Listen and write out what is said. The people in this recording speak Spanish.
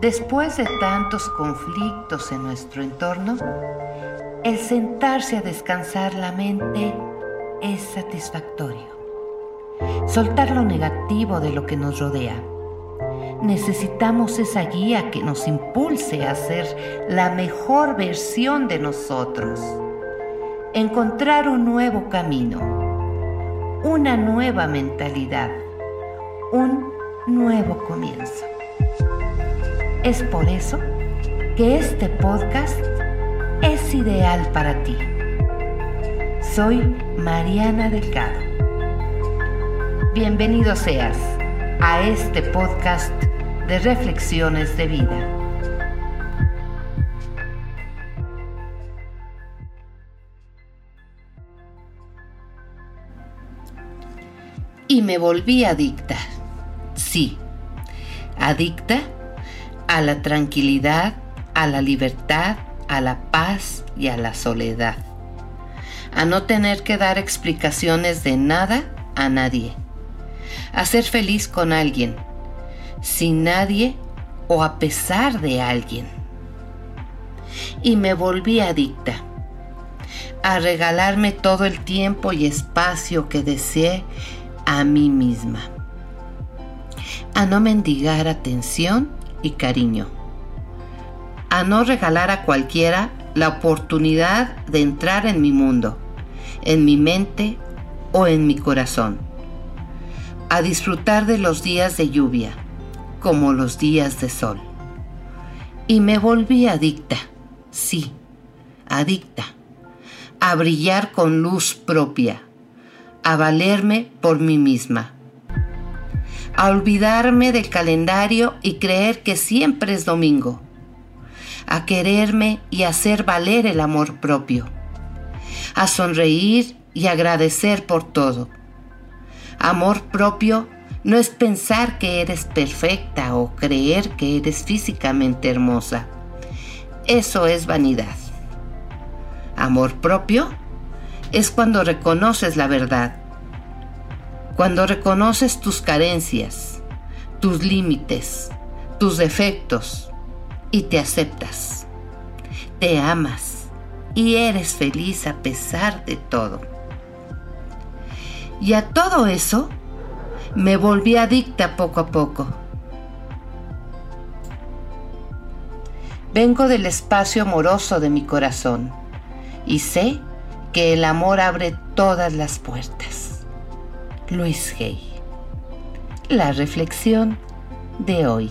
Después de tantos conflictos en nuestro entorno, el sentarse a descansar la mente es satisfactorio. Soltar lo negativo de lo que nos rodea. Necesitamos esa guía que nos impulse a ser la mejor versión de nosotros. Encontrar un nuevo camino, una nueva mentalidad, un nuevo comienzo. Es por eso que este podcast es ideal para ti. Soy Mariana Delgado. Bienvenido seas a este podcast de reflexiones de vida. Y me volví adicta. Sí, adicta a la tranquilidad, a la libertad, a la paz y a la soledad. A no tener que dar explicaciones de nada a nadie. A ser feliz con alguien, sin nadie o a pesar de alguien. Y me volví adicta a regalarme todo el tiempo y espacio que deseé a mí misma. A no mendigar atención y cariño. A no regalar a cualquiera la oportunidad de entrar en mi mundo, en mi mente o en mi corazón. A disfrutar de los días de lluvia como los días de sol. Y me volví adicta, sí, adicta, a brillar con luz propia, a valerme por mí misma a olvidarme del calendario y creer que siempre es domingo, a quererme y hacer valer el amor propio, a sonreír y agradecer por todo. Amor propio no es pensar que eres perfecta o creer que eres físicamente hermosa. Eso es vanidad. Amor propio es cuando reconoces la verdad cuando reconoces tus carencias, tus límites, tus defectos y te aceptas, te amas y eres feliz a pesar de todo. Y a todo eso me volví adicta poco a poco. Vengo del espacio amoroso de mi corazón y sé que el amor abre todas las puertas. Luis Gay. La reflexión de hoy.